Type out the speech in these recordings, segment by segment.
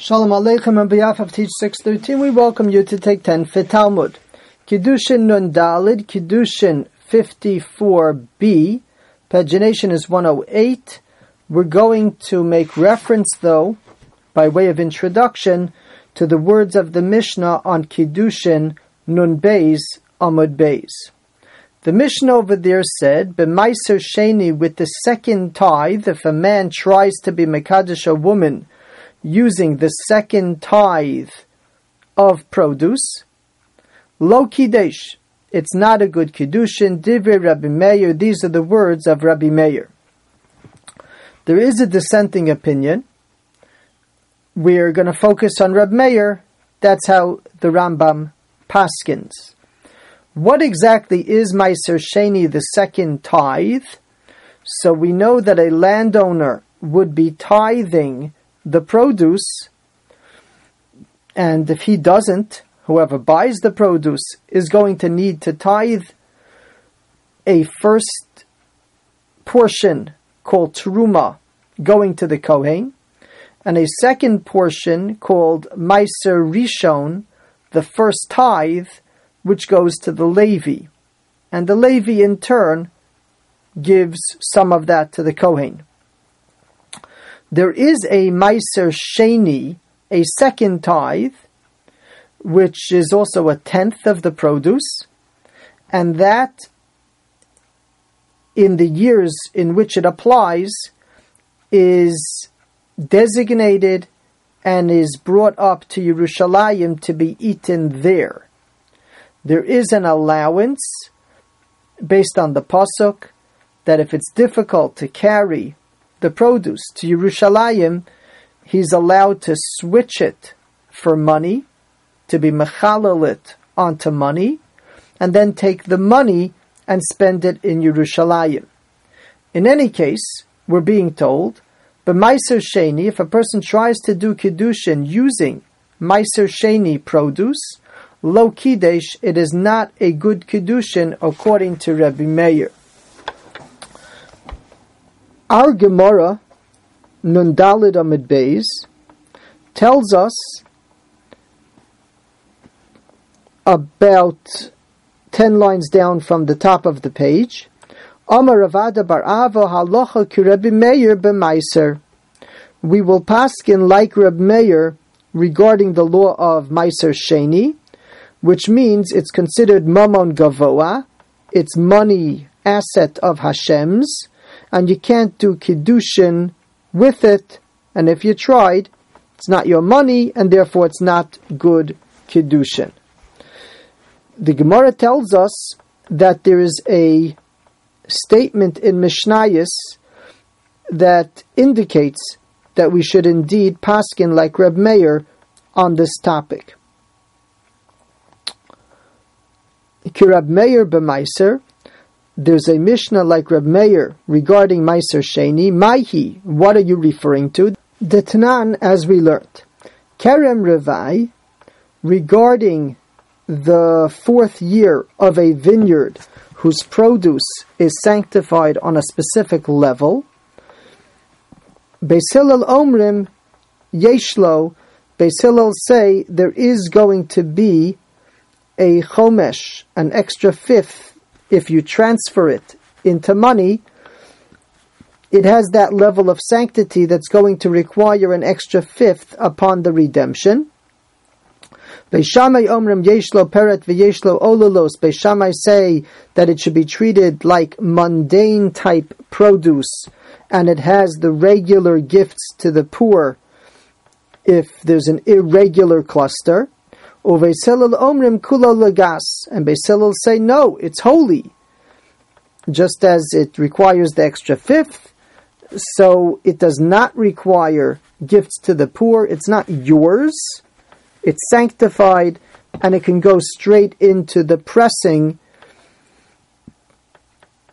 Shalom Aleichem on behalf of Teach 613, we welcome you to take 10 Fit Talmud. Kiddushin Nun Dalid, Kiddushin 54b, pagination is 108. We're going to make reference though, by way of introduction, to the words of the Mishnah on Kiddushin Nun Beis Amud Beis. The Mishnah over there said, B'maiser Sheni with the second tithe, if a man tries to be Mekadosh a woman, using the second tithe of produce. Lo kiddush, it's not a good kiddushin. Divrei Rabbi Meir, these are the words of Rabbi Meir. There is a dissenting opinion. We're going to focus on Rabbi Meir. That's how the Rambam paskins. What exactly is Meiser Sheni, the second tithe? So we know that a landowner would be tithing the produce, and if he doesn't, whoever buys the produce is going to need to tithe a first portion called truma going to the kohen, and a second portion called meiser rishon, the first tithe, which goes to the Levi, and the Levi in turn gives some of that to the kohen. There is a Meiser Sheni, a second tithe, which is also a tenth of the produce, and that in the years in which it applies is designated and is brought up to Yerushalayim to be eaten there. There is an allowance based on the pasuk that if it's difficult to carry the produce to Yerushalayim, he's allowed to switch it for money, to be mechalalit onto money, and then take the money and spend it in Yerushalayim. In any case, we're being told, but Meiser Sheni, if a person tries to do Kiddushin using Meiser Sheni produce, Lo Kiddush, it is not a good Kiddushin according to Rabbi Meir. Our Gemara, Nundalid Amud Beis, tells us about 10 lines down from the top of the page. Amar Ravada Bar Kirebi Meir. We will paskin like Reb Meir regarding the law of Meiser Sheni, which means it's considered Mamon Gavoa, it's money asset of Hashem's, and you can't do kiddushin with it. And if you tried, it's not your money, and therefore it's not good kiddushin. The Gemara tells us that there is a statement in Mishnayos that indicates that we should indeed paskin like Reb Meir on this topic. Kirab Meir b'meiser, there's a Mishnah like Reb Meir regarding Meiser Sheni. Maihi, what are you referring to? The Tanan, as we learned. Kerem Revai, regarding the fourth year of a vineyard whose produce is sanctified on a specific level. Beis Omrim Yeshlo, Beis say there is going to be a chomesh, an extra fifth if you transfer it into money, it has that level of sanctity that's going to require an extra fifth upon the redemption. Beis Shammai omrim yeshlo peret v'yeshlo ololos. Beishamai say that it should be treated like mundane type produce, and it has the regular gifts to the poor if there's an irregular cluster. Uveiselil omrim kulo lagas, and Beis Hillel say no, it's holy. Just as it requires the extra fifth, so it does not require gifts to the poor. It's not yours. It's sanctified, and it can go straight into the pressing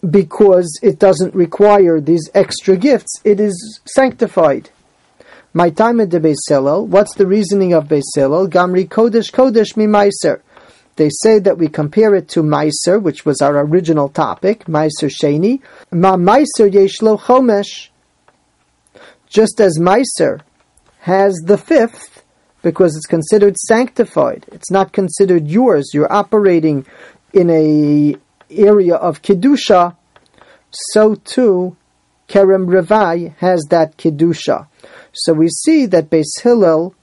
because it doesn't require these extra gifts. It is sanctified. My time at the Beis What's the reasoning of Beis Gamri Kodesh Kodesh Mi Meiser. They say that we compare it to Meiser, which was our original topic, Meiser Sheni. Ma Meiser Yeshlo Chomesh. Just as Meiser has the fifth because it's considered sanctified. It's not considered yours. You're operating in a area of kedusha. So too, kerem revai has that kedusha. So we see that Beis Hillel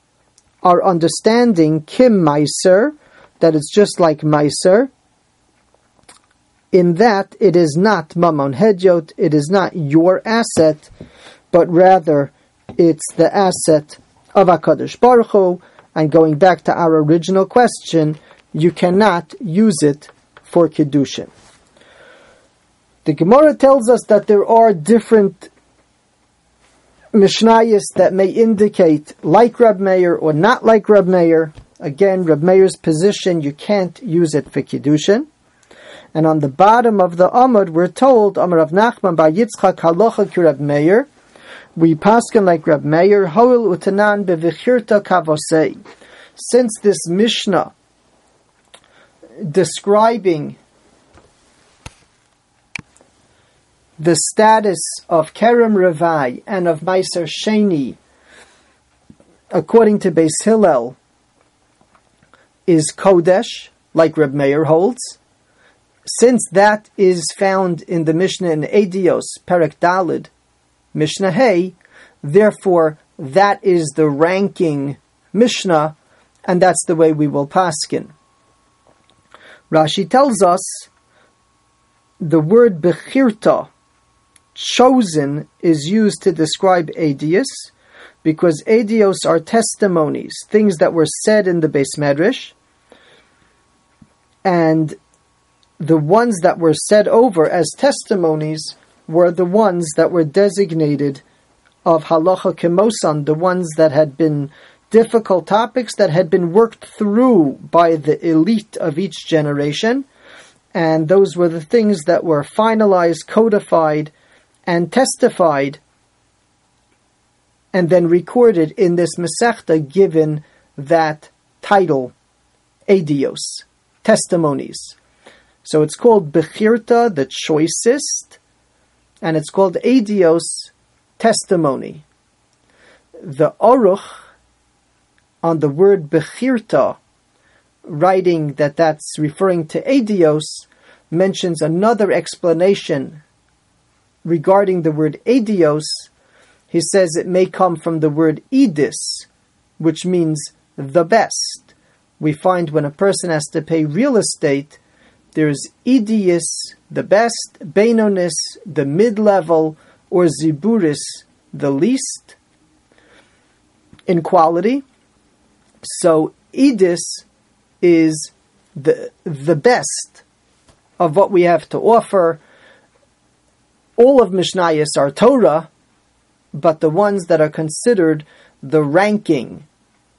are understanding kim meiser, that it's just like meiser, in that it is not mamon hedyot, it is not your asset, but rather it's the asset of Hakadosh Baruch Hu. And going back to our original question, you cannot use it for kiddushin. The Gemara tells us that there are different Mishnayos that may indicate like Reb Meir or not like Reb Meir. Again, Reb Meir's position, you can't use it for Kiddushin. And on the bottom of the Amud, we're told, Amar of Nachman bar Yitzchak Halacha ki Reb Meir, we paskin like Reb Meir, Hoil utanan bevichirta kavosei. Since this Mishnah describing the status of Kerem Revai and of Meiser Sheni, according to Beis Hillel, is Kodesh, like Reb Meir holds, since that is found in the Mishnah in Ediyos, Perek Dalid, Mishnah Hey, therefore that is the ranking Mishnah, and that's the way we will paskin. Rashi tells us the word bechirta, chosen, is used to describe Ediyos, because Ediyos are testimonies, things that were said in the beis Medrash, and the ones that were said over as testimonies were the ones that were designated of halacha kemosan, the ones that had been difficult topics that had been worked through by the elite of each generation, and those were the things that were finalized, codified, and testified, and then recorded in this Masechta given that title, Ediyos, testimonies. So it's called Bechirta, the choicest, and it's called Ediyos, testimony. The Aruch, on the word Bechirta, writing that that's referring to Adios, mentions another explanation regarding the word Ediyos. He says it may come from the word Edis, which means the best. We find when a person has to pay real estate, there's Idius, the best, benonis, the mid level, or Ziburis, the least in quality. So Idis is the the best of what we have to offer. All of Mishnayos are Torah, but the ones that are considered the ranking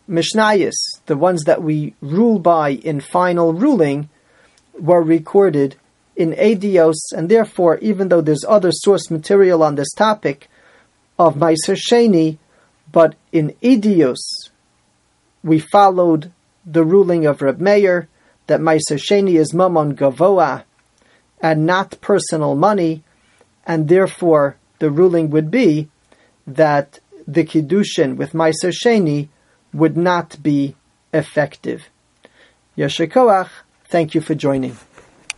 Mishnayos, the ones that we rule by in final ruling, were recorded in Ediyos, and therefore, even though there's other source material on this topic of Meiser Sheni, but in Ediyos, we followed the ruling of Reb Meir that Meiser Sheni is Mamon Gavoa and not personal money, and therefore the ruling would be that the Kiddushin with Meiser Sheni would not be effective. Yeshikoach Thank you for joining.